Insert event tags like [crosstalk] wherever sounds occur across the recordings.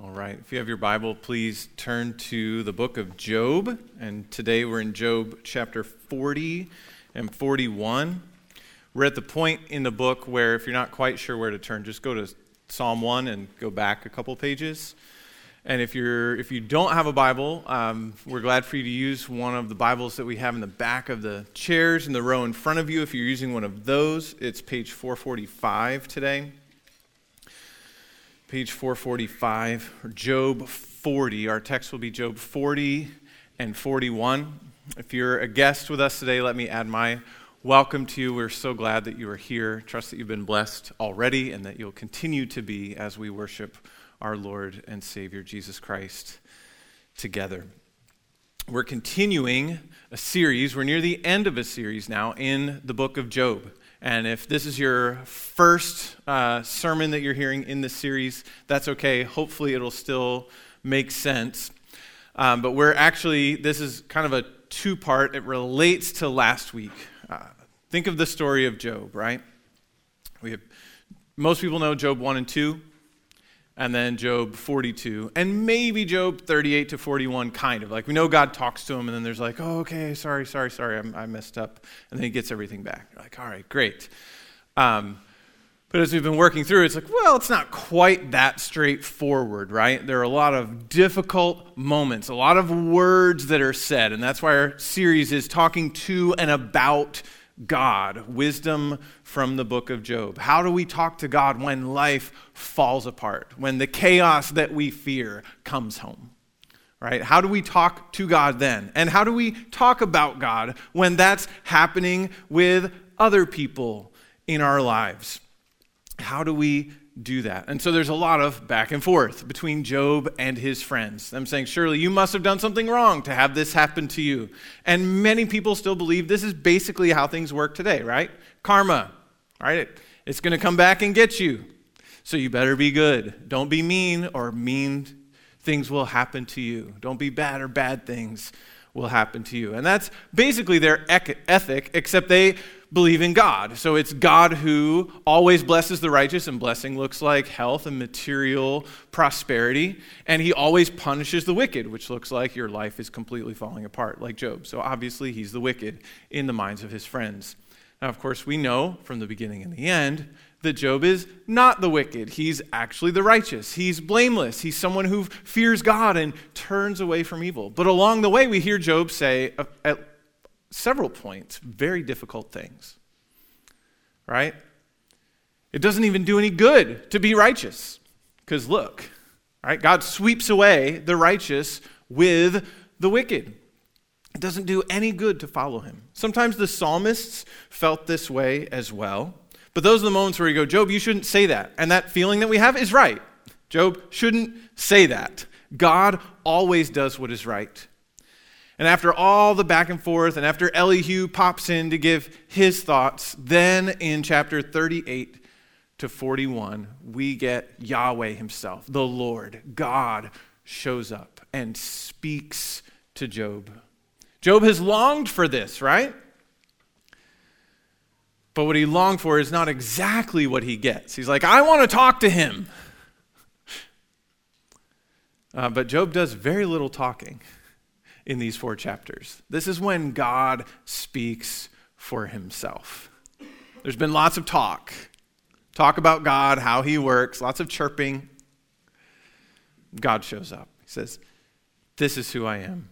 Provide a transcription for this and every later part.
All right. If you have your Bible, please turn to the book of Job. And today we're in Job chapter 40 and 41. We're at the point in the book where, if you're not quite sure where to turn, just go to Psalm 1 and go back a couple pages. And if, you're, if you don't have a Bible, um, we're glad for you to use one of the Bibles that we have in the back of the chairs in the row in front of you. If you're using one of those, it's page 445 today page 445, Job 40. Our text will be Job 40 and 41. If you're a guest with us today, let me add my welcome to you. We're so glad that you are here. Trust that you've been blessed already and that you'll continue to be as we worship our Lord and Savior Jesus Christ together. We're continuing a series, we're near the end of a series now in the book of Job. And if this is your first uh, sermon that you're hearing in this series, that's okay. Hopefully, it'll still make sense. Um, but we're actually, this is kind of a two part. It relates to last week. Uh, think of the story of Job, right? We have, most people know Job 1 and 2 and then Job 42, and maybe Job 38 to 41, kind of. Like we know God talks to him, and then there's like, oh, okay, sorry, sorry, sorry, I'm, i messed up. And then he gets everything back. You're like, all right, great. Um, but as we've been working through, it's like, well, it's not quite that straightforward, right? There are a lot of difficult moments, a lot of words that are said, and that's why our series is talking to and about God, wisdom from the book of Job. How do we talk to God when life falls apart, when the chaos that we fear comes home? Right? How do we talk to God then? And how do we talk about God when that's happening with other people in our lives? How do we do that. And so there's a lot of back and forth between Job and his friends. I'm saying, Surely you must have done something wrong to have this happen to you. And many people still believe this is basically how things work today, right? Karma, right? It's going to come back and get you. So you better be good. Don't be mean, or mean things will happen to you. Don't be bad, or bad things will happen to you. And that's basically their ethic, except they believe in God. So it's God who always blesses the righteous, and blessing looks like health and material prosperity. And he always punishes the wicked, which looks like your life is completely falling apart, like Job. So obviously, he's the wicked in the minds of his friends. Now, of course, we know from the beginning and the end that Job is not the wicked. He's actually the righteous. He's blameless. He's someone who fears God and turns away from evil. But along the way, we hear Job say, uh, at several points very difficult things. Right? It doesn't even do any good to be righteous. Because look, right? God sweeps away the righteous with the wicked. It doesn't do any good to follow him. Sometimes the psalmists felt this way as well. But those are the moments where you go, Job, you shouldn't say that. And that feeling that we have is right. Job shouldn't say that. God always does what is right. And after all the back and forth, and after Elihu pops in to give his thoughts, then in chapter 38 to 41, we get Yahweh himself, the Lord, God, shows up and speaks to Job. Job has longed for this, right? But what he longed for is not exactly what he gets. He's like, I want to talk to him. Uh, but Job does very little talking in these four chapters. This is when God speaks for himself. There's been lots of talk. Talk about God, how he works, lots of chirping. God shows up. He says, This is who I am.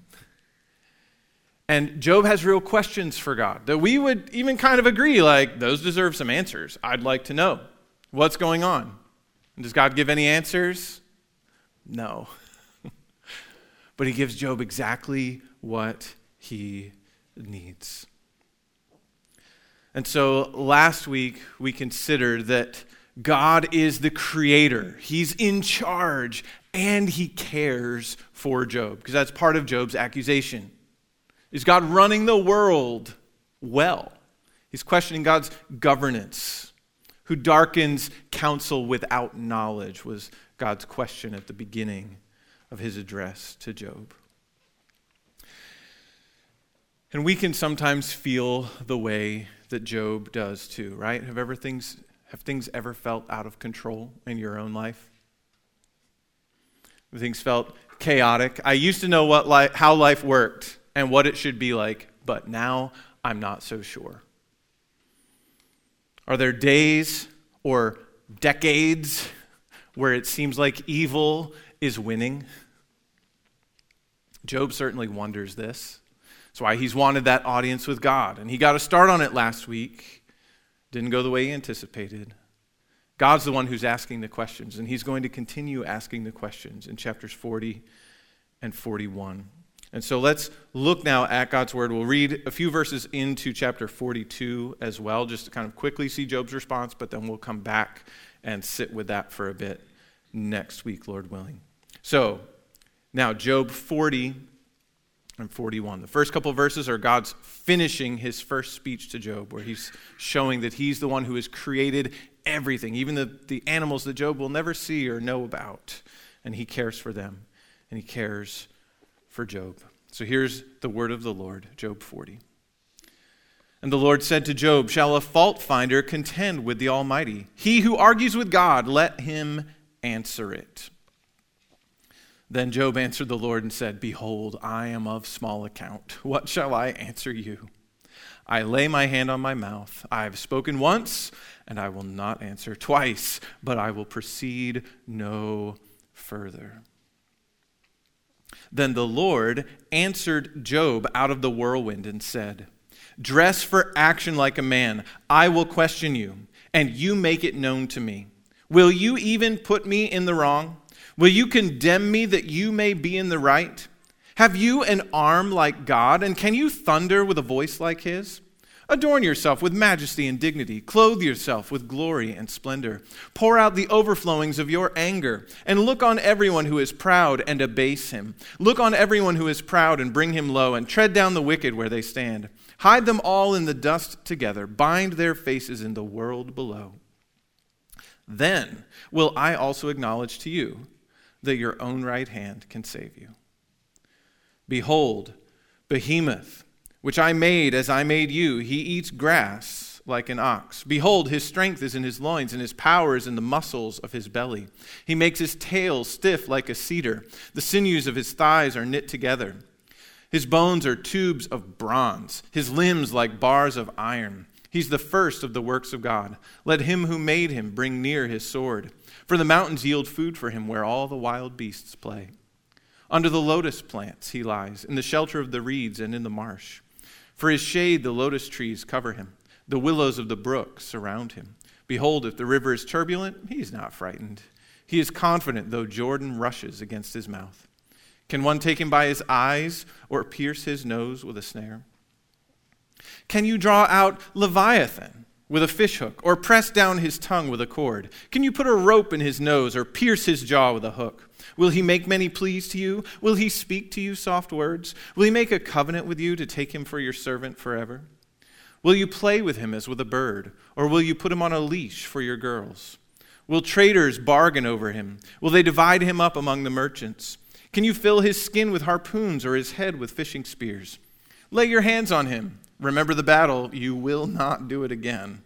And Job has real questions for God that we would even kind of agree, like, those deserve some answers. I'd like to know what's going on. And does God give any answers? No but he gives Job exactly what he needs. And so last week we considered that God is the creator, he's in charge, and he cares for Job, because that's part of Job's accusation. Is God running the world well? He's questioning God's governance. Who darkens counsel without knowledge was God's question at the beginning of his address to Job. And we can sometimes feel the way that Job does too, right? Have ever things have things ever felt out of control in your own life? Things felt chaotic. I used to know what li- how life worked and what it should be like, but now I'm not so sure. Are there days or decades where it seems like evil is winning? Job certainly wonders this. That's why he's wanted that audience with God. And he got a start on it last week. Didn't go the way he anticipated. God's the one who's asking the questions, and he's going to continue asking the questions in chapters 40 and 41. And so let's look now at God's word. We'll read a few verses into chapter 42 as well, just to kind of quickly see Job's response, but then we'll come back and sit with that for a bit next week, Lord willing. So, now, Job 40 and 41. The first couple verses are God's finishing his first speech to Job, where he's showing that he's the one who has created everything, even the, the animals that Job will never see or know about. And he cares for them, and he cares for Job. So here's the word of the Lord, Job 40. And the Lord said to Job, Shall a fault finder contend with the Almighty? He who argues with God, let him answer it. Then Job answered the Lord and said, Behold, I am of small account. What shall I answer you? I lay my hand on my mouth. I have spoken once, and I will not answer twice, but I will proceed no further. Then the Lord answered Job out of the whirlwind and said, Dress for action like a man. I will question you, and you make it known to me. Will you even put me in the wrong? Will you condemn me that you may be in the right? Have you an arm like God, and can you thunder with a voice like his? Adorn yourself with majesty and dignity. Clothe yourself with glory and splendor. Pour out the overflowings of your anger, and look on everyone who is proud and abase him. Look on everyone who is proud and bring him low, and tread down the wicked where they stand. Hide them all in the dust together. Bind their faces in the world below. Then will I also acknowledge to you that your own right hand can save you. Behold, Behemoth which I made as I made you. He eats grass like an ox. Behold, his strength is in his loins, and his power is in the muscles of his belly. He makes his tail stiff like a cedar. The sinews of his thighs are knit together. His bones are tubes of bronze, his limbs like bars of iron. He's the first of the works of God. Let him who made him bring near his sword. For the mountains yield food for him where all the wild beasts play. Under the lotus plants he lies, in the shelter of the reeds and in the marsh. For his shade, the lotus trees cover him, the willows of the brook surround him. Behold, if the river is turbulent, he is not frightened. He is confident, though Jordan rushes against his mouth. Can one take him by his eyes or pierce his nose with a snare? Can you draw out Leviathan with a fishhook or press down his tongue with a cord? Can you put a rope in his nose or pierce his jaw with a hook? Will he make many pleas to you? Will he speak to you soft words? Will he make a covenant with you to take him for your servant forever? Will you play with him as with a bird, or will you put him on a leash for your girls? Will traders bargain over him? Will they divide him up among the merchants? Can you fill his skin with harpoons or his head with fishing spears? Lay your hands on him. Remember the battle. You will not do it again.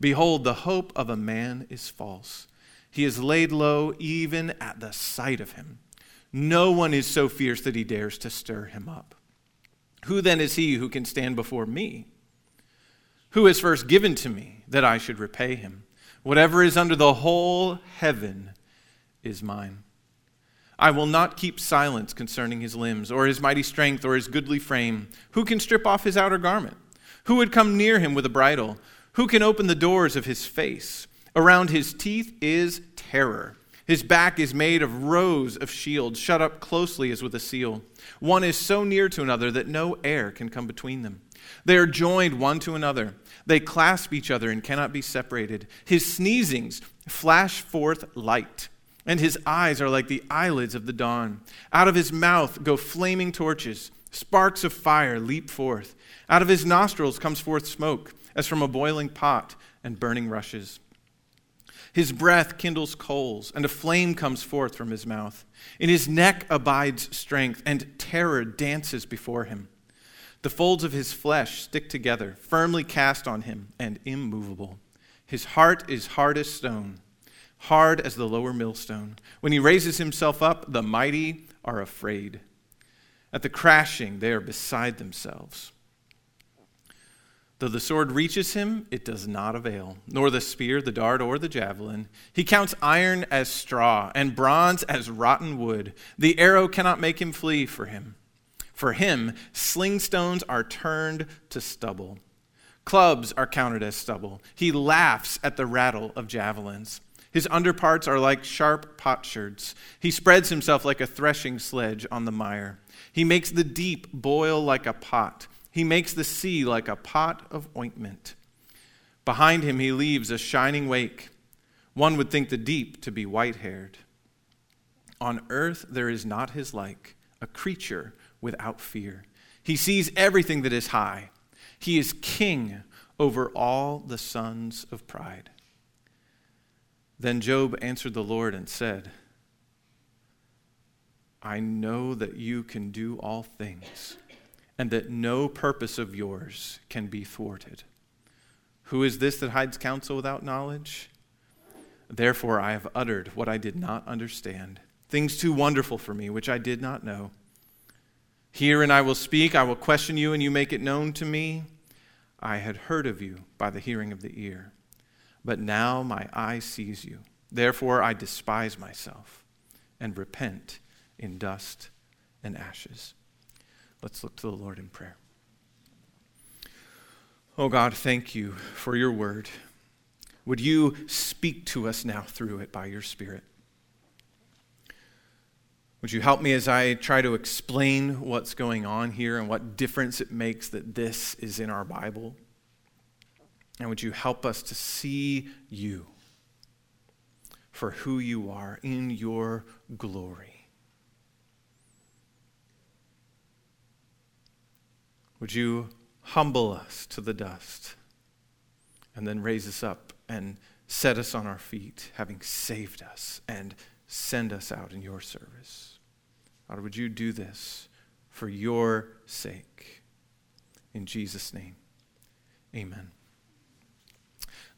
Behold, the hope of a man is false he is laid low even at the sight of him. No one is so fierce that he dares to stir him up. Who then is he who can stand before me? Who has first given to me that I should repay him? Whatever is under the whole heaven is mine. I will not keep silence concerning his limbs, or his mighty strength, or his goodly frame. Who can strip off his outer garment? Who would come near him with a bridle? Who can open the doors of his face? Around his teeth is terror. His back is made of rows of shields, shut up closely as with a seal. One is so near to another that no air can come between them. They are joined one to another. They clasp each other and cannot be separated. His sneezings flash forth light, and his eyes are like the eyelids of the dawn. Out of his mouth go flaming torches. Sparks of fire leap forth. Out of his nostrils comes forth smoke, as from a boiling pot and burning rushes. His breath kindles coals, and a flame comes forth from his mouth. In his neck abides strength, and terror dances before him. The folds of his flesh stick together, firmly cast on him and immovable. His heart is hard as stone, hard as the lower millstone. When he raises himself up, the mighty are afraid. At the crashing, they are beside themselves. Though the sword reaches him, it does not avail, nor the spear, the dart, or the javelin. He counts iron as straw, and bronze as rotten wood. The arrow cannot make him flee for him. For him, sling stones are turned to stubble. Clubs are counted as stubble. He laughs at the rattle of javelins. His underparts are like sharp potsherds. He spreads himself like a threshing sledge on the mire. He makes the deep boil like a pot. He makes the sea like a pot of ointment. Behind him, he leaves a shining wake. One would think the deep to be white haired. On earth, there is not his like, a creature without fear. He sees everything that is high. He is king over all the sons of pride. Then Job answered the Lord and said, I know that you can do all things, and that no purpose of yours can be thwarted. Who is this that hides counsel without knowledge? Therefore, I have uttered what I did not understand, things too wonderful for me, which I did not know. Hear and I will speak, I will question you, and you make it known to me. I had heard of you by the hearing of the ear but now my eye sees you. Therefore I despise myself and repent in dust and ashes. Let's look to the Lord in prayer. Oh God, thank you for your word. Would you speak to us now through it by your Spirit? Would you help me as I try to explain what's going on here and what difference it makes that this is in our Bible? And would you help us to see you for who you are in your glory? Would you humble us to the dust and then raise us up and set us on our feet, having saved us, and send us out in your service? God, would you do this for your sake? In Jesus' name, amen.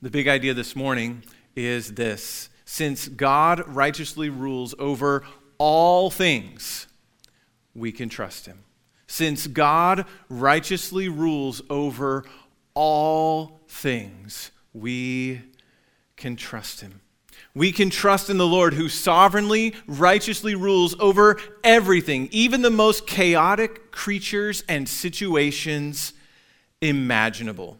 The big idea this morning is this since God righteously rules over all things, we can trust him. Since God righteously rules over all things, we can trust him. We can trust in the Lord who sovereignly, righteously rules over everything, even the most chaotic creatures and situations imaginable.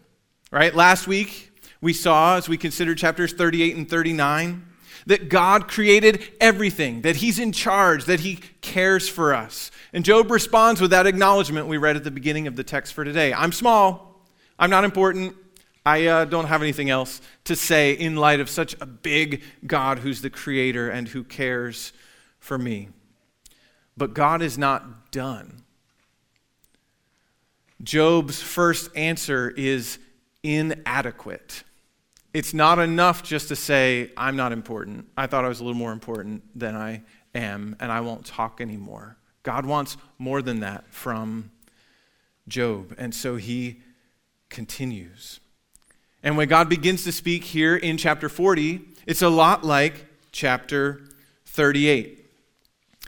Right? Last week, we saw as we considered chapters 38 and 39 that God created everything, that He's in charge, that He cares for us. And Job responds with that acknowledgement we read at the beginning of the text for today I'm small, I'm not important, I uh, don't have anything else to say in light of such a big God who's the creator and who cares for me. But God is not done. Job's first answer is inadequate. It's not enough just to say, I'm not important. I thought I was a little more important than I am, and I won't talk anymore. God wants more than that from Job. And so he continues. And when God begins to speak here in chapter 40, it's a lot like chapter 38.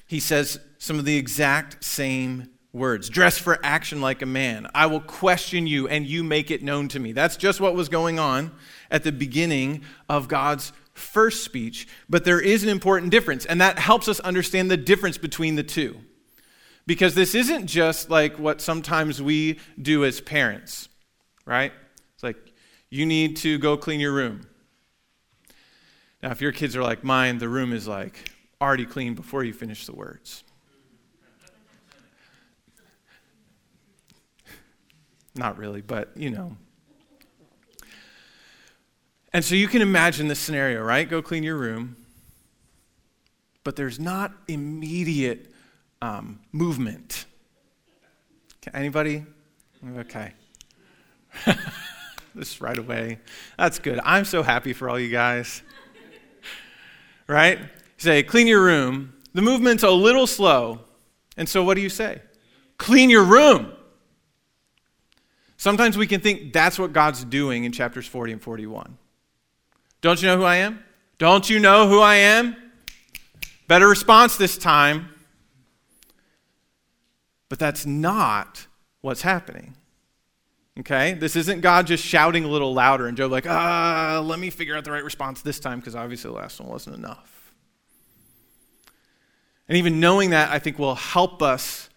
He says some of the exact same words Dress for action like a man. I will question you, and you make it known to me. That's just what was going on at the beginning of God's first speech, but there is an important difference, and that helps us understand the difference between the two. Because this isn't just like what sometimes we do as parents, right? It's like, you need to go clean your room. Now, if your kids are like mine, the room is like already clean before you finish the words. Not really, but you know, and so you can imagine this scenario, right? Go clean your room. But there's not immediate um, movement. Can anybody? Okay. [laughs] this right away. That's good. I'm so happy for all you guys. right? Say, clean your room. The movement's a little slow. And so what do you say? Clean your room. Sometimes we can think that's what God's doing in chapters 40 and 41. Don't you know who I am? Don't you know who I am? Better response this time. But that's not what's happening. Okay? This isn't God just shouting a little louder and Job like, ah, let me figure out the right response this time because obviously the last one wasn't enough. And even knowing that, I think, will help us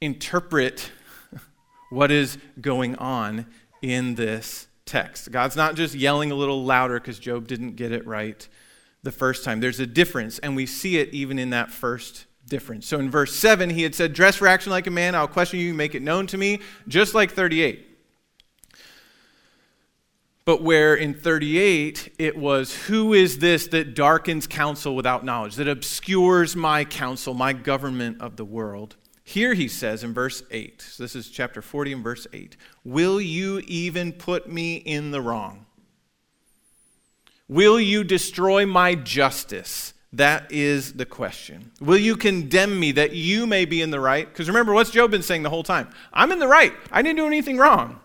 interpret [laughs] what is going on in this text. God's not just yelling a little louder because Job didn't get it right the first time. There's a difference, and we see it even in that first difference. So in verse 7, he had said, Dress for action like a man, I'll question you, make it known to me, just like 38. But where in 38 it was, Who is this that darkens counsel without knowledge, that obscures my counsel, my government of the world? Here he says in verse 8, so this is chapter 40 and verse 8, Will you even put me in the wrong? Will you destroy my justice? That is the question. Will you condemn me that you may be in the right? Because remember, what's Job been saying the whole time? I'm in the right. I didn't do anything wrong.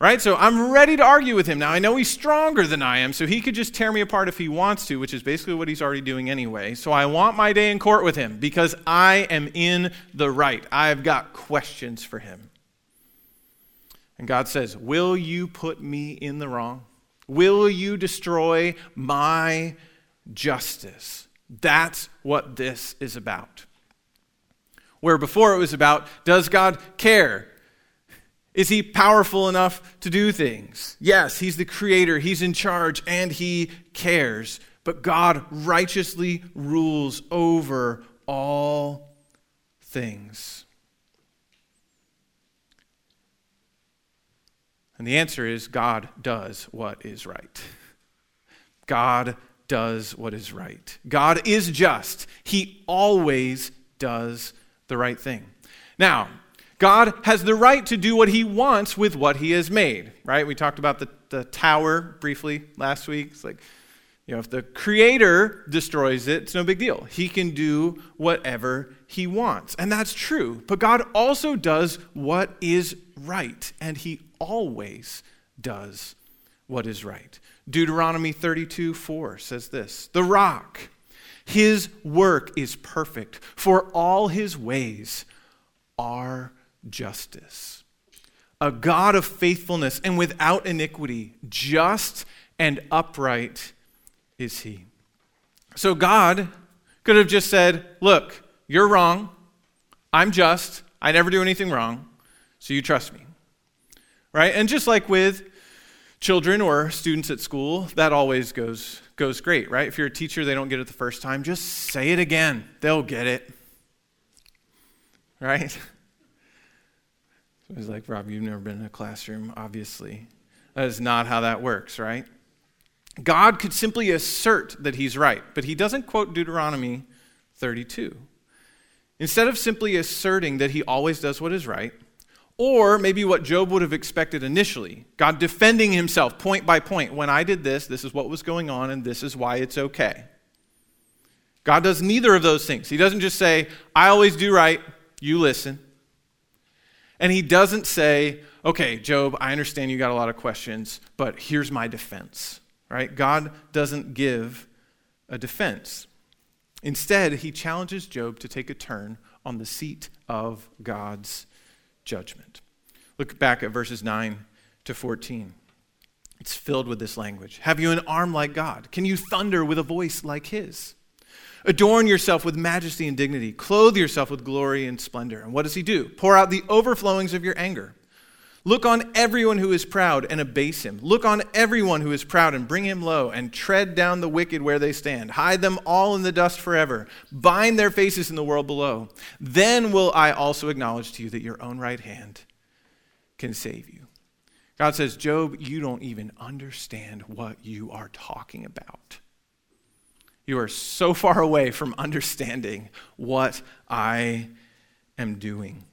Right? So I'm ready to argue with him. Now, I know he's stronger than I am, so he could just tear me apart if he wants to, which is basically what he's already doing anyway. So I want my day in court with him because I am in the right. I've got questions for him. And God says, Will you put me in the wrong? Will you destroy my justice? That's what this is about. Where before it was about, does God care? Is he powerful enough to do things? Yes, he's the creator, he's in charge, and he cares. But God righteously rules over all things. And the answer is God does what is right. God does what is right. God is just. He always does the right thing. Now, God has the right to do what he wants with what he has made, right? We talked about the, the tower briefly last week. It's like, you know, if the creator destroys it, it's no big deal. He can do whatever he wants. And that's true. But God also does what is right, and he always does what is right. Deuteronomy 32 4 says this The rock, his work is perfect, for all his ways are justice. A God of faithfulness and without iniquity, just and upright is he. So God could have just said, Look, you're wrong. I'm just. I never do anything wrong. So you trust me. Right? And just like with children or students at school, that always goes, goes great, right? If you're a teacher, they don't get it the first time, just say it again. They'll get it. Right? [laughs] So he's like, Rob, you've never been in a classroom, obviously. That is not how that works, right? God could simply assert that he's right, but he doesn't quote Deuteronomy 32. Instead of simply asserting that he always does what is right, or maybe what Job would have expected initially God defending himself point by point. When I did this, this is what was going on, and this is why it's okay. God does neither of those things. He doesn't just say, I always do right, you listen. And he doesn't say, okay, Job, I understand you got a lot of questions, but here's my defense, right? God doesn't give a defense. Instead, he challenges Job to take a turn on the seat of God's judgment. Look back at verses 9 to 14. It's filled with this language. Have you an arm like God? Can you thunder with a voice like his? Adorn yourself with majesty and dignity. Clothe yourself with glory and splendor. And what does he do? Pour out the overflowings of your anger. Look on everyone who is proud and abase him. Look on everyone who is proud and bring him low, and tread down the wicked where they stand. Hide them all in the dust forever. Bind their faces in the world below. Then will I also acknowledge to you that your own right hand can save you. God says, Job, you don't even understand what you are talking about. You are so [laughs] far away from understanding what I am doing.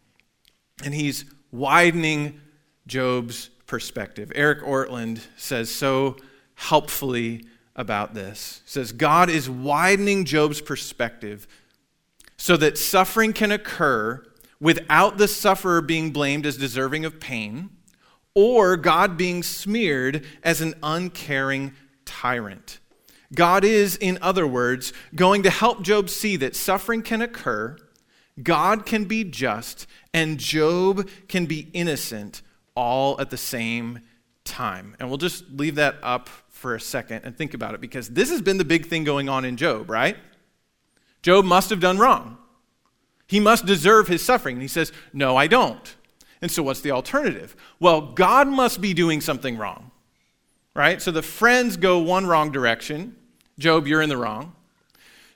And he's widening Job's perspective. Eric Ortlund says so helpfully about this. He says God is widening Job's perspective so that suffering can occur without the sufferer being blamed as deserving of pain or God being smeared as an uncaring tyrant. God is, in other words, going to help Job see that suffering can occur, God can be just, and Job can be innocent all at the same time. And we'll just leave that up for a second and think about it because this has been the big thing going on in Job, right? Job must have done wrong. He must deserve his suffering. And he says, No, I don't. And so, what's the alternative? Well, God must be doing something wrong, right? So the friends go one wrong direction. Job, you're in the wrong.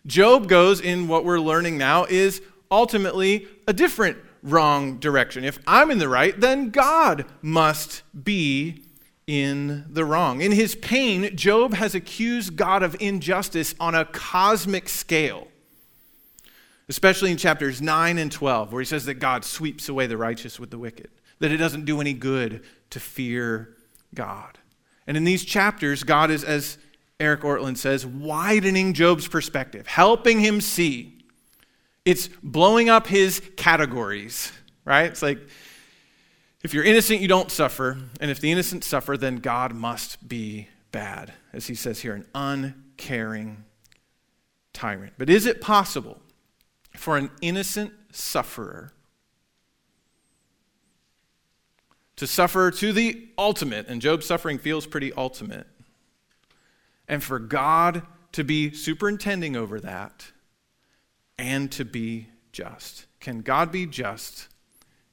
Job goes in what we're learning now is ultimately a different wrong direction. If I'm in the right, then God must be in the wrong. In his pain, Job has accused God of injustice on a cosmic scale, especially in chapters 9 and 12, where he says that God sweeps away the righteous with the wicked, that it doesn't do any good to fear God. And in these chapters, God is, as Eric Ortlund says, widening Job's perspective, helping him see it's blowing up his categories, right? It's like if you're innocent, you don't suffer. And if the innocent suffer, then God must be bad, as he says here, an uncaring tyrant. But is it possible for an innocent sufferer to suffer to the ultimate? And Job's suffering feels pretty ultimate. And for God to be superintending over that and to be just. Can God be just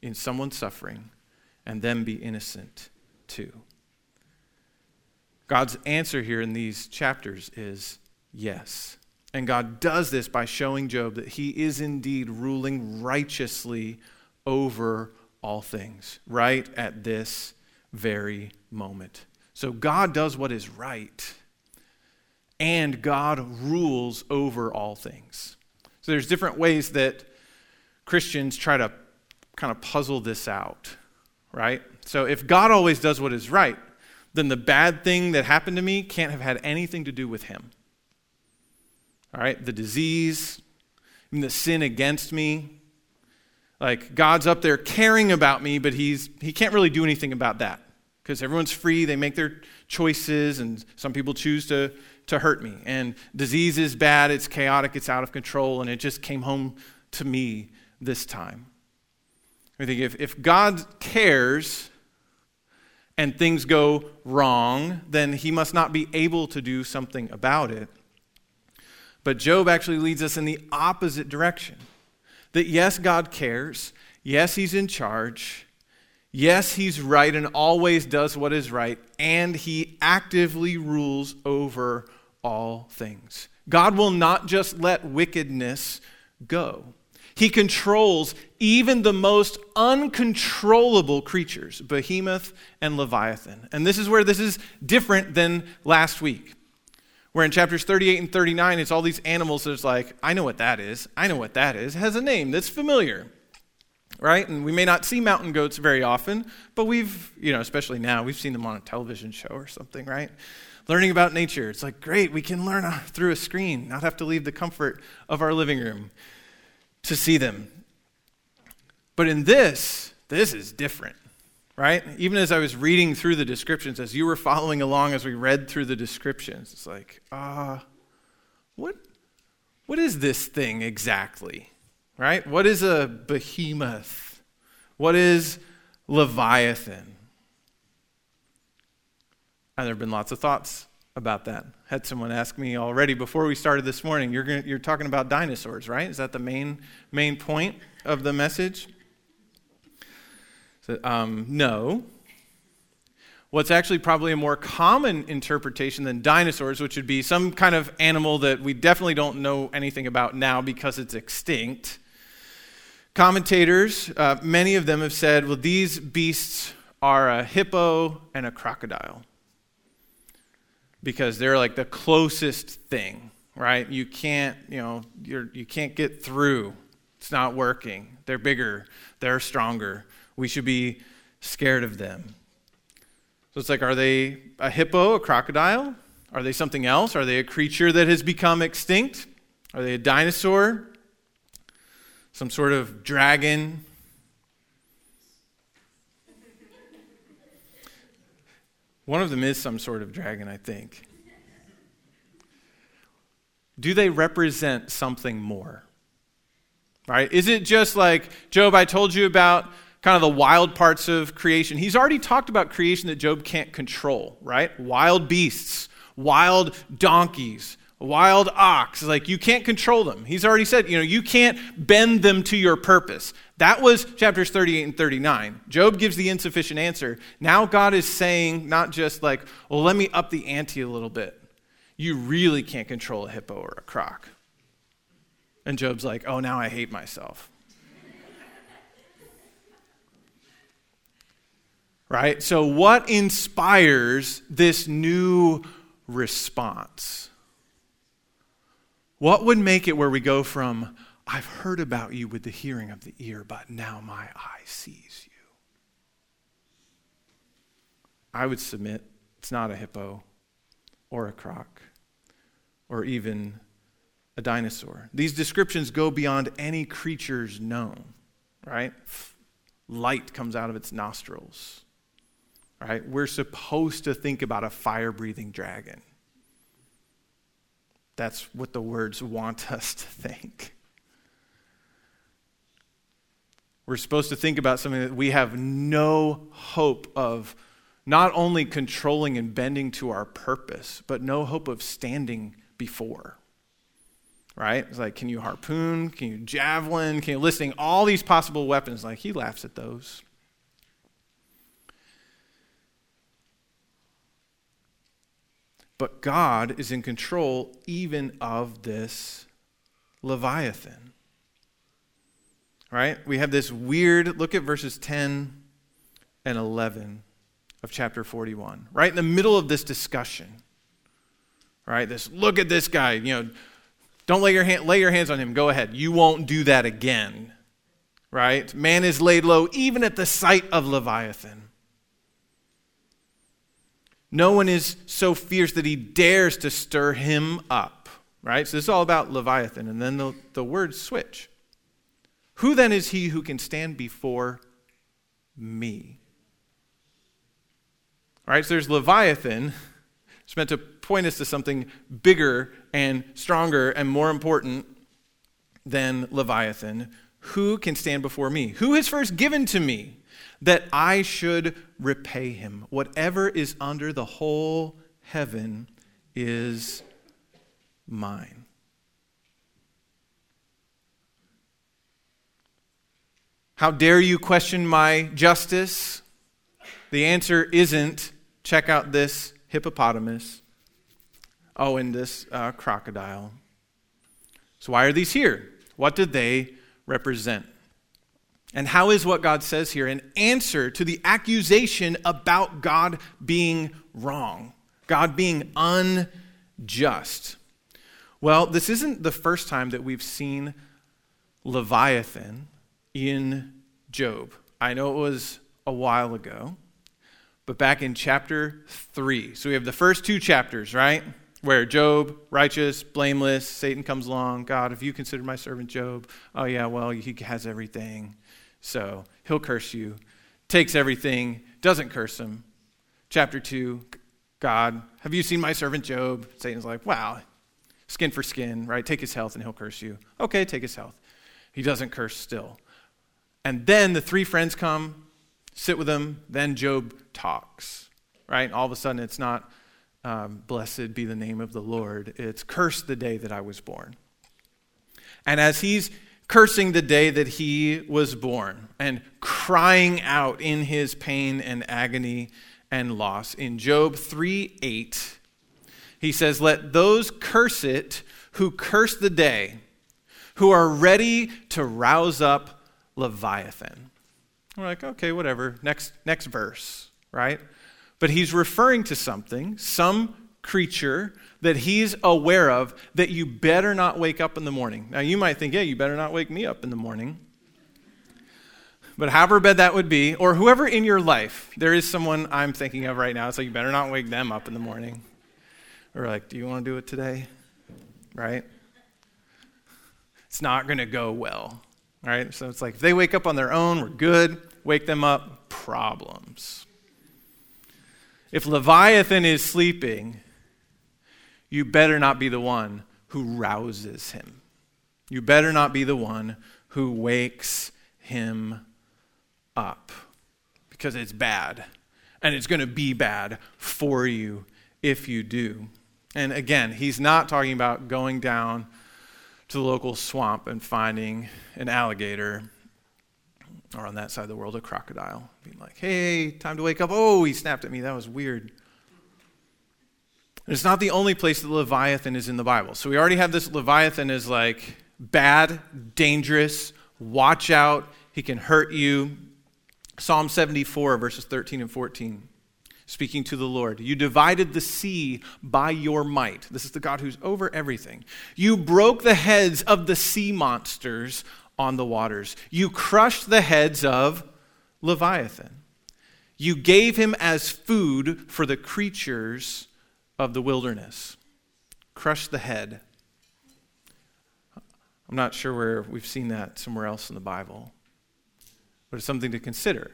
in someone's suffering and then be innocent too? God's answer here in these chapters is yes. And God does this by showing Job that he is indeed ruling righteously over all things, right at this very moment. So God does what is right, and God rules over all things. So there's different ways that Christians try to kind of puzzle this out, right? So if God always does what is right, then the bad thing that happened to me can't have had anything to do with him. All right? The disease, the sin against me, like God's up there caring about me, but he's he can't really do anything about that because everyone's free, they make their choices and some people choose to to hurt me. And disease is bad, it's chaotic, it's out of control, and it just came home to me this time. I think if, if God cares and things go wrong, then he must not be able to do something about it. But Job actually leads us in the opposite direction. That yes, God cares. Yes, he's in charge. Yes, he's right and always does what is right. And he actively rules over all things. God will not just let wickedness go. He controls even the most uncontrollable creatures, Behemoth and Leviathan. And this is where this is different than last week, where in chapters 38 and 39, it's all these animals that's like, I know what that is. I know what that is. It has a name that's familiar, right? And we may not see mountain goats very often, but we've, you know, especially now, we've seen them on a television show or something, right? learning about nature. It's like, great, we can learn uh, through a screen, not have to leave the comfort of our living room to see them. But in this, this is different, right? Even as I was reading through the descriptions, as you were following along as we read through the descriptions, it's like, ah, uh, what, what is this thing exactly, right? What is a behemoth? What is Leviathan? And there have been lots of thoughts about that. Had someone ask me already before we started this morning, you're, gonna, you're talking about dinosaurs, right? Is that the main, main point of the message? So, um, no. What's actually probably a more common interpretation than dinosaurs, which would be some kind of animal that we definitely don't know anything about now because it's extinct. Commentators, uh, many of them have said, well, these beasts are a hippo and a crocodile because they're like the closest thing, right? You can't, you know, you're, you can't get through. It's not working. They're bigger, they're stronger. We should be scared of them. So it's like, are they a hippo, a crocodile? Are they something else? Are they a creature that has become extinct? Are they a dinosaur? Some sort of dragon? One of them is some sort of dragon, I think. do they represent something more? Right? Is it just like, Job, I told you about kind of the wild parts of creation? He's already talked about creation that Job can't control, right? Wild beasts, wild donkeys, wild ox. Like, you can't control them. He's already said, you know, you can't bend them to your purpose. That was chapters 38 and 39. Job gives the insufficient answer. Now God is saying, not just like, well, let me up the ante a little bit. You really can't control a hippo or a croc. And Job's like, oh, now I hate myself. Right? So, what inspires this new response? What would make it where we go from, I've heard about you with the hearing of the ear, but now my eye sees you? I would submit it's not a hippo or a croc or even a dinosaur. These descriptions go beyond any creatures known, right? Light comes out of its nostrils, right? We're supposed to think about a fire breathing dragon. That's what the words want [laughs] us to think. We're supposed to think about something that we have no hope of not only controlling and bending to our purpose, but no hope of standing before. Right? It's like, can you harpoon? Can you javelin? Can you listing all these possible weapons? Like, he laughs at those. But God is in control even of this Leviathan. Right? We have this weird look at verses 10 and 11 of chapter 41. Right in the middle of this discussion right? This look at this guy, you know, don't lay your hand, lay your hands on him. Go ahead. You won't do that again. Right? Man is laid low even at the sight of Leviathan. No one is so fierce that he dares to stir him up. Right? So this is all about Leviathan. And then the, the words switch. Who then is he who can stand before me? Right, so there's Leviathan. It's meant to point us to something bigger and stronger and more important than Leviathan. Who can stand before me? Who has first given to me that I should repay him? Whatever is under the whole heaven is mine. How dare you question my justice? The answer isn't check out this hippopotamus. Oh, and this uh, crocodile. So, why are these here? What did they represent? And how is what God says here an answer to the accusation about God being wrong, God being unjust? Well, this isn't the first time that we've seen Leviathan in Job. I know it was a while ago, but back in chapter 3. So we have the first two chapters, right? where Job, righteous, blameless, Satan comes along. God, if you consider my servant Job, oh, yeah, well, he has everything. So he'll curse you. Takes everything, doesn't curse him. Chapter 2, God, have you seen my servant Job? Satan's like, wow, skin for skin, right? Take his health and he'll curse you. Okay, take his health. He doesn't curse still. And then the three friends come, sit with him, then Job talks, right? All of a sudden, it's not um, blessed be the name of the Lord. It's cursed the day that I was born. And as he's cursing the day that he was born and crying out in his pain and agony and loss, in Job 3 8, he says, Let those curse it who curse the day, who are ready to rouse up Leviathan. We're like, okay, whatever. Next, next verse, right? but he's referring to something, some creature that he's aware of that you better not wake up in the morning. Now, you might think, yeah, you better not wake me up in the morning. But however bad that would be, or whoever in your life, there is someone I'm thinking of right now, so you better not wake them up in the morning. Or like, do you want to do it today? Right? It's not going to go well. Right? So it's like, if they wake up on their own, we're good. Wake them up, problems. If Leviathan is sleeping, you better not be the one who rouses him. You better not be the one who wakes him up because it's bad. And it's going to be bad for you if you do. And again, he's not talking about going down to the local swamp and finding an alligator, or on that side of the world, a crocodile, being like, hey, time to wake up. Oh, he snapped at me. That was weird. And it's not the only place that Leviathan is in the Bible. So we already have this Leviathan is like bad, dangerous, watch out, he can hurt you. Psalm 74, verses 13 and 14 speaking to the Lord. You divided the sea by your might. This is the God who's over everything. You broke the heads of the sea monsters on the waters. You crushed the heads of Leviathan. You gave him as food for the creatures of the wilderness. Crush the head. I'm not sure where we've seen that somewhere else in the Bible, but it's something to consider.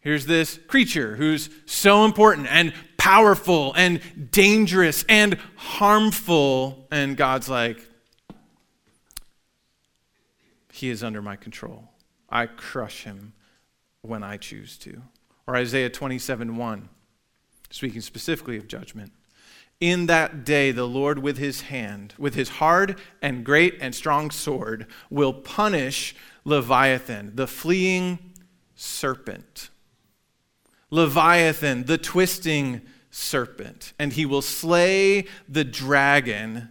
Here's this creature who's so important and powerful and dangerous and harmful. And God's like, He is under my control. I crush him when I choose to. Or Isaiah 27 1, speaking specifically of judgment. In that day, the Lord with his hand, with his hard and great and strong sword, will punish Leviathan, the fleeing serpent Leviathan, the twisting serpent, and he will slay the dragon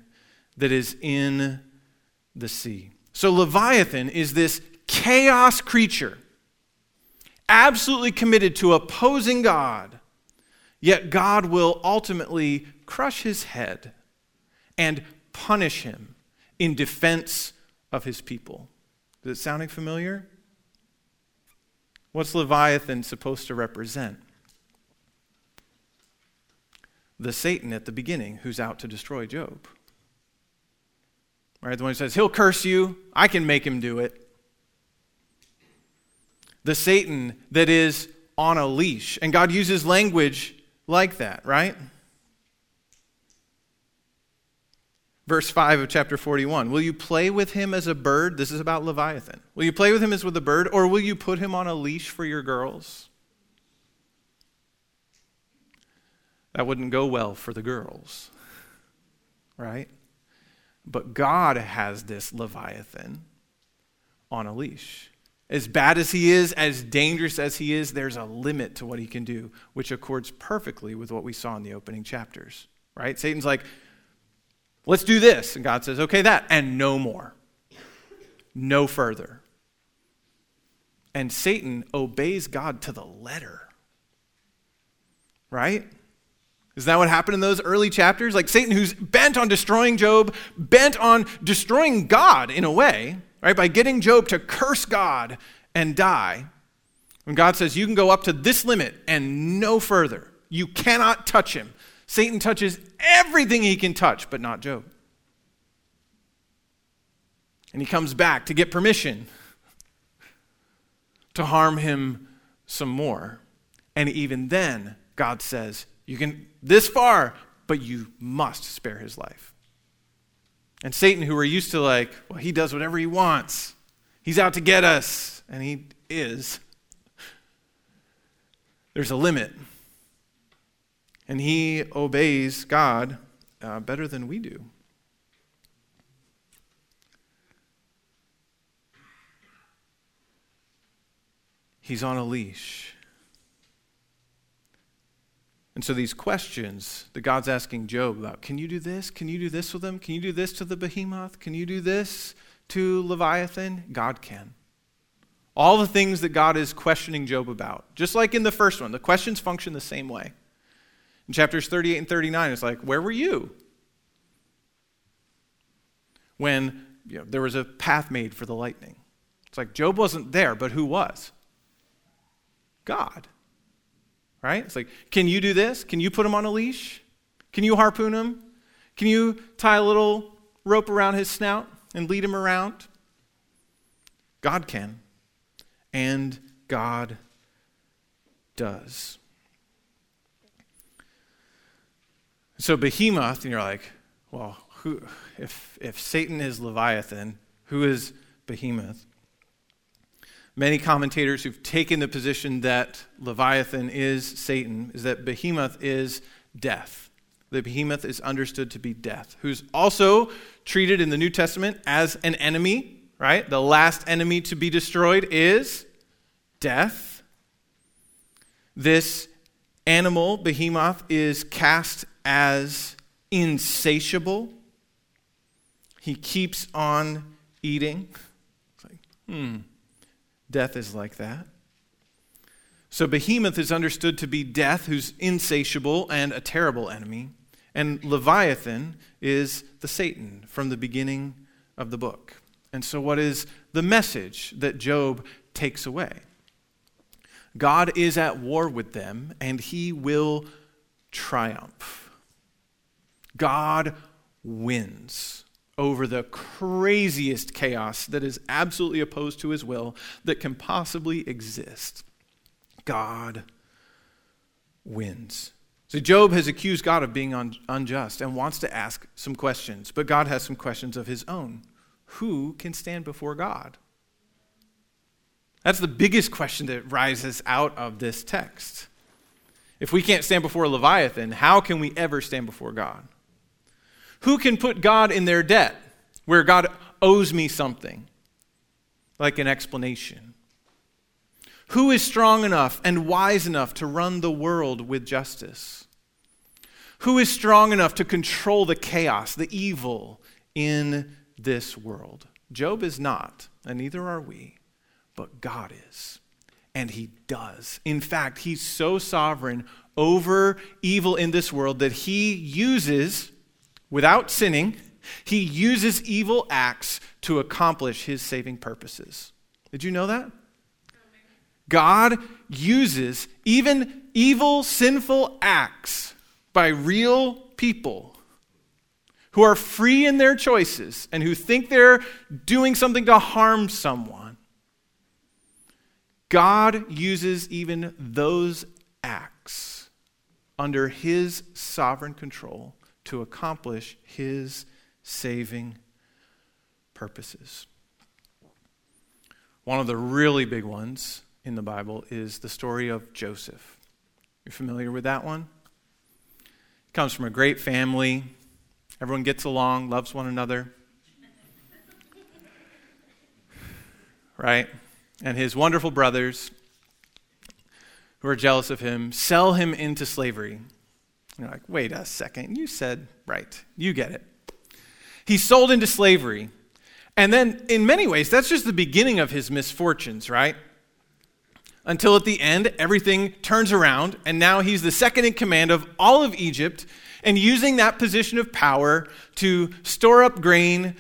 that is in the sea. So, Leviathan is this chaos creature, absolutely committed to opposing God, yet God will ultimately crush his head and punish him in defense of his people. Is it sounding familiar? What's Leviathan supposed to represent? The Satan at the beginning who's out to destroy Job. Right? The one who says, He'll curse you, I can make him do it. The Satan that is on a leash. And God uses language like that, right? verse 5 of chapter 41. Will you play with him as a bird? This is about Leviathan. Will you play with him as with a bird, or will you put him on a leash for your girls? That wouldn't go well for the girls, right? But God has this Leviathan on a leash. As bad as he is, as dangerous as he is, there's a limit to what he can do, which accords perfectly with what we saw in the opening chapters, right? Satan's like, Let's do this. And God says, okay, that, and no more. No further. And Satan obeys God to the letter. Right? Is that what happened in those early chapters? Like Satan, who's bent on destroying Job, bent on destroying God in a way, right? By getting Job to curse God and die. When God says, you can go up to this limit and no further, you cannot touch him. Satan touches everything he can touch, but not Job. And he comes back to get permission to harm him some more. And even then, God says, You can this far, but you must spare his life. And Satan, who we're used to like, well, he does whatever he wants, he's out to get us, and he is. There's a limit. And he obeys God uh, better than we do. He's on a leash. And so these questions that God's asking Job about can you do this? Can you do this with them? Can you do this to the behemoth? Can you do this to Leviathan? God can. All the things that God is questioning Job about, just like in the first one, the questions function the same way. In chapters 38 and 39, it's like, where were you? When you know, there was a path made for the lightning. It's like Job wasn't there, but who was? God. Right? It's like, can you do this? Can you put him on a leash? Can you harpoon him? Can you tie a little rope around his snout and lead him around? God can. And God does. So, behemoth, and you're like, well, who, if, if Satan is Leviathan, who is Behemoth? Many commentators who've taken the position that Leviathan is Satan is that Behemoth is death. The behemoth is understood to be death, who's also treated in the New Testament as an enemy, right? The last enemy to be destroyed is death. This animal, behemoth, is cast as insatiable. He keeps on eating. It's like, hmm, death is like that. So, behemoth is understood to be death, who's insatiable and a terrible enemy. And Leviathan is the Satan from the beginning of the book. And so, what is the message that Job takes away? God is at war with them, and he will triumph. God wins over the craziest chaos that is absolutely opposed to his will that can possibly exist. God wins. So, Job has accused God of being un- unjust and wants to ask some questions, but God has some questions of his own. Who can stand before God? That's the biggest question that rises out of this text. If we can't stand before Leviathan, how can we ever stand before God? Who can put God in their debt where God owes me something, like an explanation? Who is strong enough and wise enough to run the world with justice? Who is strong enough to control the chaos, the evil in this world? Job is not, and neither are we, but God is. And he does. In fact, he's so sovereign over evil in this world that he uses, without sinning, he uses evil acts to accomplish his saving purposes. Did you know that? God uses even evil, sinful acts by real people who are free in their choices and who think they're doing something to harm someone. God uses even those acts under his sovereign control to accomplish his saving purposes. One of the really big ones in the Bible is the story of Joseph. You're familiar with that one? He comes from a great family. Everyone gets along, loves one another. right? And his wonderful brothers, who are jealous of him, sell him into slavery. You're like, wait a second, you said right. You get it. He's sold into slavery. And then, in many ways, that's just the beginning of his misfortunes, right? until at the end, everything turns around, and now he's the second in command of all of Egypt, and using that position of power to store up grain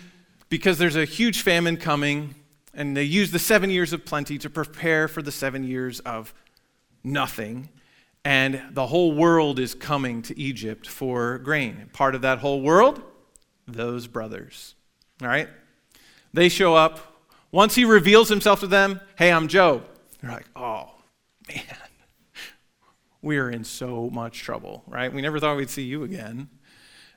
because there's a huge famine coming, and they use the seven years of plenty to prepare for the seven years of nothing. And the whole world is coming to Egypt for grain. Part of that whole world, those brothers. All right? They show up. Once he reveals himself to them, hey, I'm Job. They're like, oh, man, [laughs] we are in so much trouble, right? We never thought we'd see you again.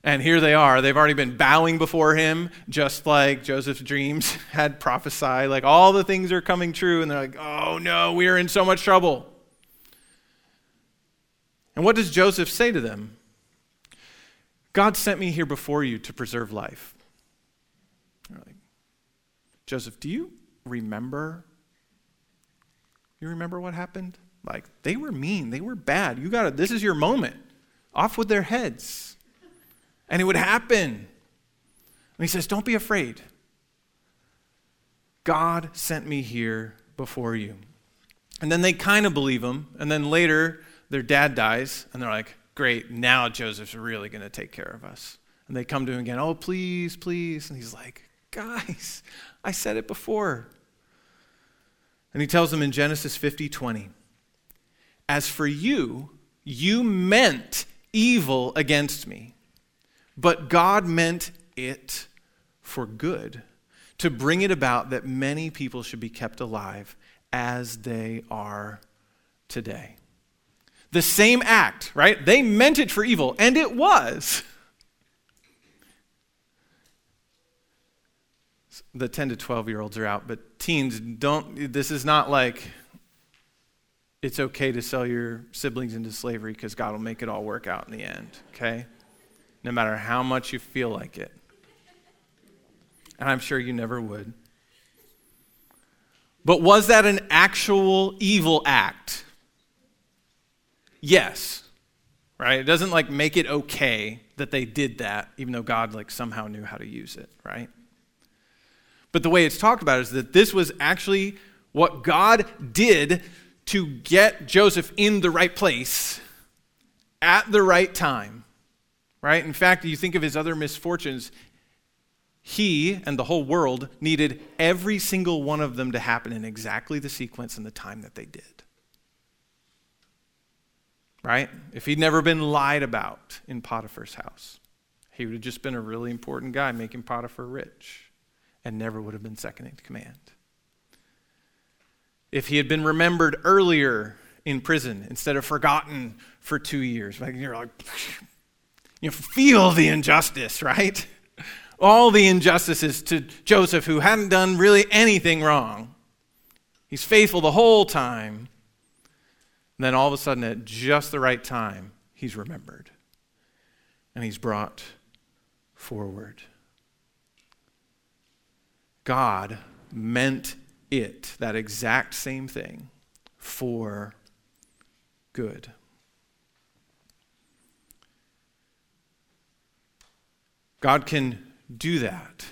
And here they are. They've already been bowing before him, just like Joseph's dreams [laughs] had prophesied. Like all the things are coming true, and they're like, oh no, we are in so much trouble. And what does Joseph say to them? God sent me here before you to preserve life. Like, Joseph, do you remember you remember what happened? Like, they were mean, they were bad. You got to, this is your moment. Off with their heads. And it would happen. And he says, Don't be afraid. God sent me here before you. And then they kind of believe him. And then later, their dad dies, and they're like, Great, now Joseph's really going to take care of us. And they come to him again, Oh, please, please. And he's like, Guys, I said it before. And he tells them in Genesis 50 20, As for you, you meant evil against me, but God meant it for good, to bring it about that many people should be kept alive as they are today. The same act, right? They meant it for evil, and it was. [laughs] the 10 to 12 year olds are out, but teens don't, this is not like it's okay to sell your siblings into slavery because God will make it all work out in the end, okay? No matter how much you feel like it. And I'm sure you never would. But was that an actual evil act? Yes. Right? It doesn't like make it okay that they did that, even though God like somehow knew how to use it, right? But the way it's talked about is that this was actually what God did to get Joseph in the right place at the right time. Right? In fact, you think of his other misfortunes, he and the whole world needed every single one of them to happen in exactly the sequence and the time that they did. Right? If he'd never been lied about in Potiphar's house, he would have just been a really important guy making Potiphar rich and never would have been second in command. If he had been remembered earlier in prison instead of forgotten for two years, like you're like, you feel the injustice, right? All the injustices to Joseph, who hadn't done really anything wrong. He's faithful the whole time. And then all of a sudden, at just the right time, he's remembered and he's brought forward. God meant it, that exact same thing, for good. God can do that.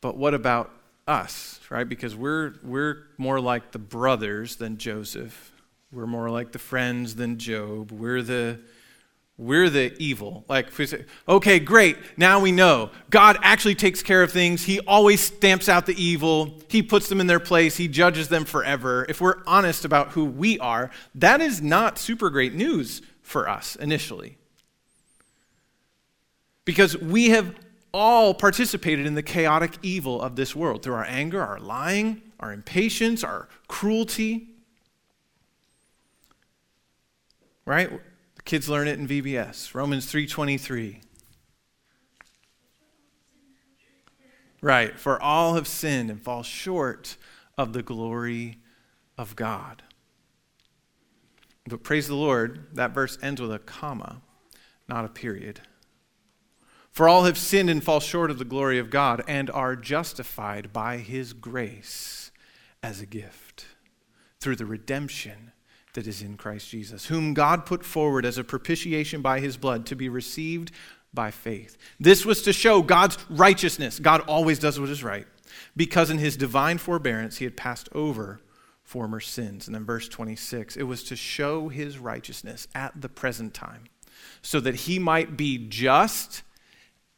But what about us, right? Because we're, we're more like the brothers than Joseph. We're more like the friends than Job. We're the we're the evil. Like, we say, okay, great, now we know. God actually takes care of things. He always stamps out the evil, He puts them in their place, He judges them forever. If we're honest about who we are, that is not super great news for us initially. Because we have all participated in the chaotic evil of this world through our anger, our lying, our impatience, our cruelty. Right? The Kids learn it in VBS. Romans 3:23. Right, for all have sinned and fall short of the glory of God. But praise the Lord, that verse ends with a comma, not a period. For all have sinned and fall short of the glory of God and are justified by his grace as a gift through the redemption that is in Christ Jesus, whom God put forward as a propitiation by his blood to be received by faith. This was to show God's righteousness. God always does what is right, because in his divine forbearance he had passed over former sins. And then verse 26, it was to show his righteousness at the present time, so that he might be just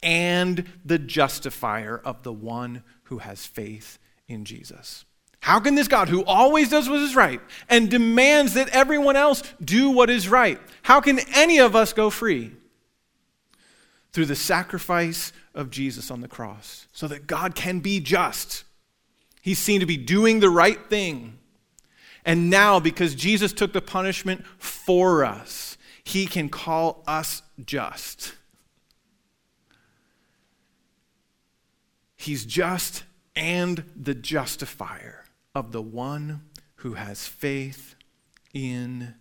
and the justifier of the one who has faith in Jesus. How can this God, who always does what is right and demands that everyone else do what is right, how can any of us go free? Through the sacrifice of Jesus on the cross, so that God can be just. He's seen to be doing the right thing. And now, because Jesus took the punishment for us, he can call us just. He's just and the justifier of the one who has faith in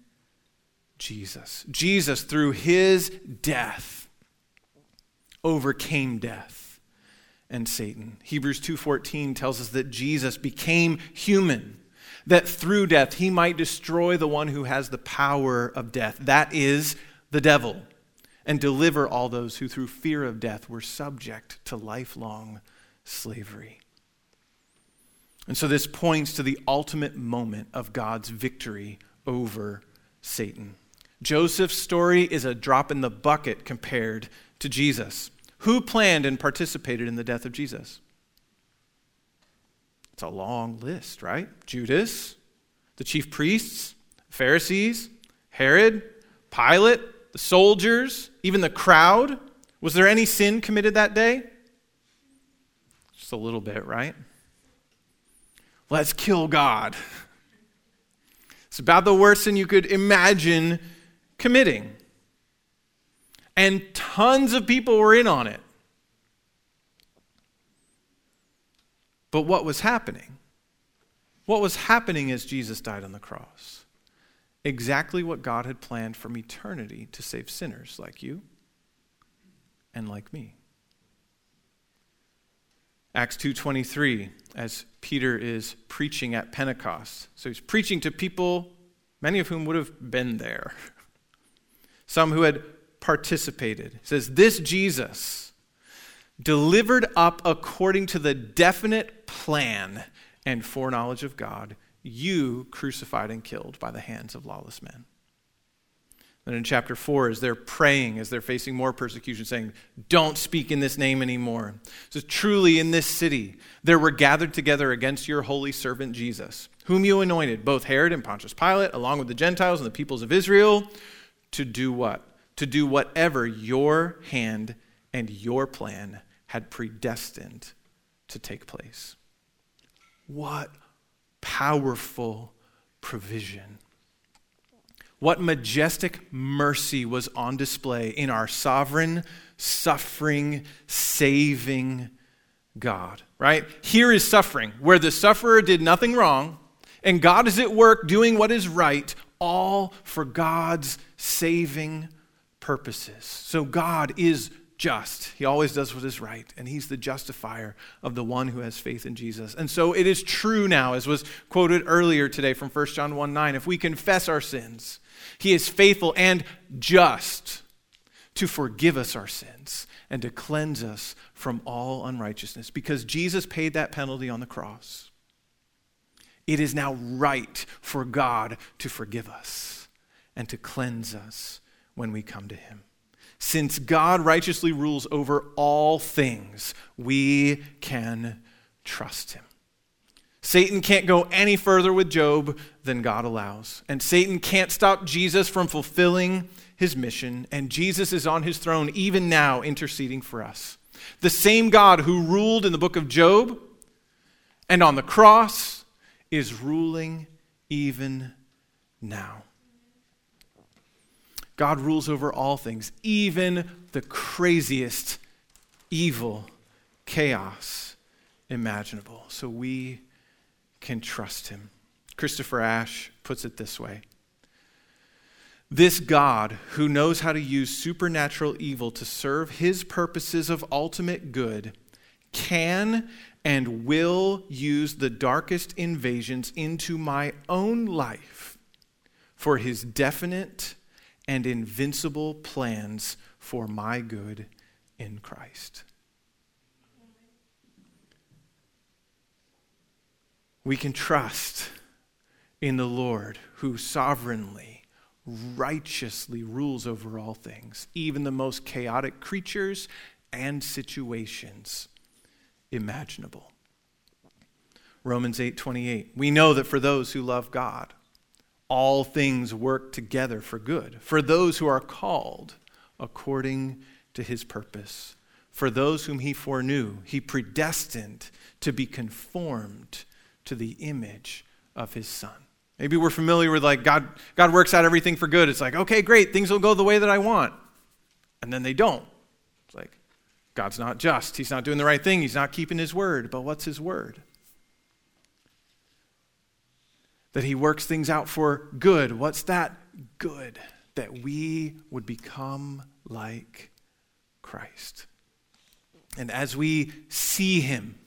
Jesus. Jesus, through his death, overcame death and Satan. Hebrews 2:14 tells us that Jesus became human, that through death he might destroy the one who has the power of death. That is the devil, and deliver all those who through fear of death were subject to lifelong slavery. And so this points to the ultimate moment of God's victory over Satan. Joseph's story is a drop in the bucket compared to Jesus. Who planned and participated in the death of Jesus? It's a long list, right? Judas, the chief priests, Pharisees, Herod, Pilate, the soldiers, even the crowd. Was there any sin committed that day? A little bit, right? let's kill God. It's about the worst thing you could imagine committing. And tons of people were in on it. But what was happening? What was happening as Jesus died on the cross? Exactly what God had planned from eternity to save sinners like you and like me. Acts 2:23 as Peter is preaching at Pentecost. So he's preaching to people many of whom would have been there. [laughs] Some who had participated. He says this Jesus delivered up according to the definite plan and foreknowledge of God, you crucified and killed by the hands of lawless men. And in chapter 4, as they're praying, as they're facing more persecution, saying, Don't speak in this name anymore. So truly in this city, there were gathered together against your holy servant Jesus, whom you anointed, both Herod and Pontius Pilate, along with the Gentiles and the peoples of Israel, to do what? To do whatever your hand and your plan had predestined to take place. What powerful provision. What majestic mercy was on display in our sovereign, suffering, saving God, right? Here is suffering, where the sufferer did nothing wrong, and God is at work doing what is right, all for God's saving purposes. So God is just. He always does what is right, and he's the justifier of the one who has faith in Jesus. And so it is true now, as was quoted earlier today from 1 John 1 9, if we confess our sins, he is faithful and just to forgive us our sins and to cleanse us from all unrighteousness because Jesus paid that penalty on the cross. It is now right for God to forgive us and to cleanse us when we come to Him. Since God righteously rules over all things, we can trust Him. Satan can't go any further with Job than God allows. And Satan can't stop Jesus from fulfilling his mission. And Jesus is on his throne even now, interceding for us. The same God who ruled in the book of Job and on the cross is ruling even now. God rules over all things, even the craziest evil, chaos imaginable. So we can trust him. Christopher Ash puts it this way This God, who knows how to use supernatural evil to serve his purposes of ultimate good, can and will use the darkest invasions into my own life for his definite and invincible plans for my good in Christ. we can trust in the Lord who sovereignly, righteously rules over all things, even the most chaotic creatures and situations imaginable. Romans 8:28 We know that for those who love God all things work together for good for those who are called according to his purpose for those whom he foreknew he predestined to be conformed to the image of his son. Maybe we're familiar with like God, God works out everything for good. It's like, okay, great, things will go the way that I want. And then they don't. It's like, God's not just. He's not doing the right thing. He's not keeping his word. But what's his word? That he works things out for good. What's that good? That we would become like Christ. And as we see him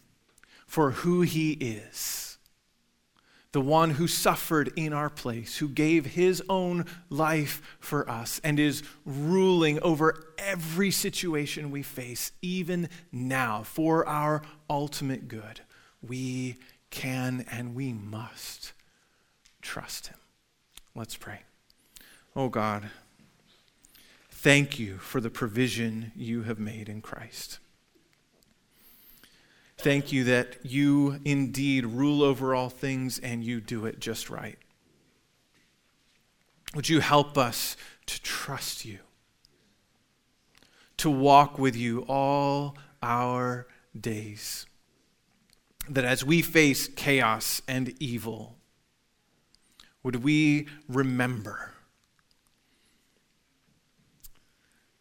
for who he is, the one who suffered in our place, who gave his own life for us, and is ruling over every situation we face, even now, for our ultimate good. We can and we must trust him. Let's pray. Oh God, thank you for the provision you have made in Christ. Thank you that you indeed rule over all things and you do it just right. Would you help us to trust you, to walk with you all our days? That as we face chaos and evil, would we remember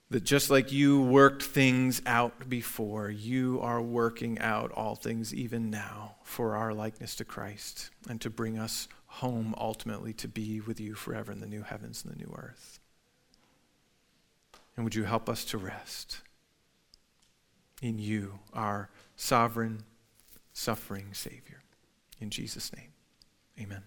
that just like you worked things out before, you are working out all things even now for our likeness to Christ and to bring us home ultimately to be with you forever in the new heavens and the new earth. And would you help us to rest in you, our sovereign, suffering Savior? In Jesus' name, amen.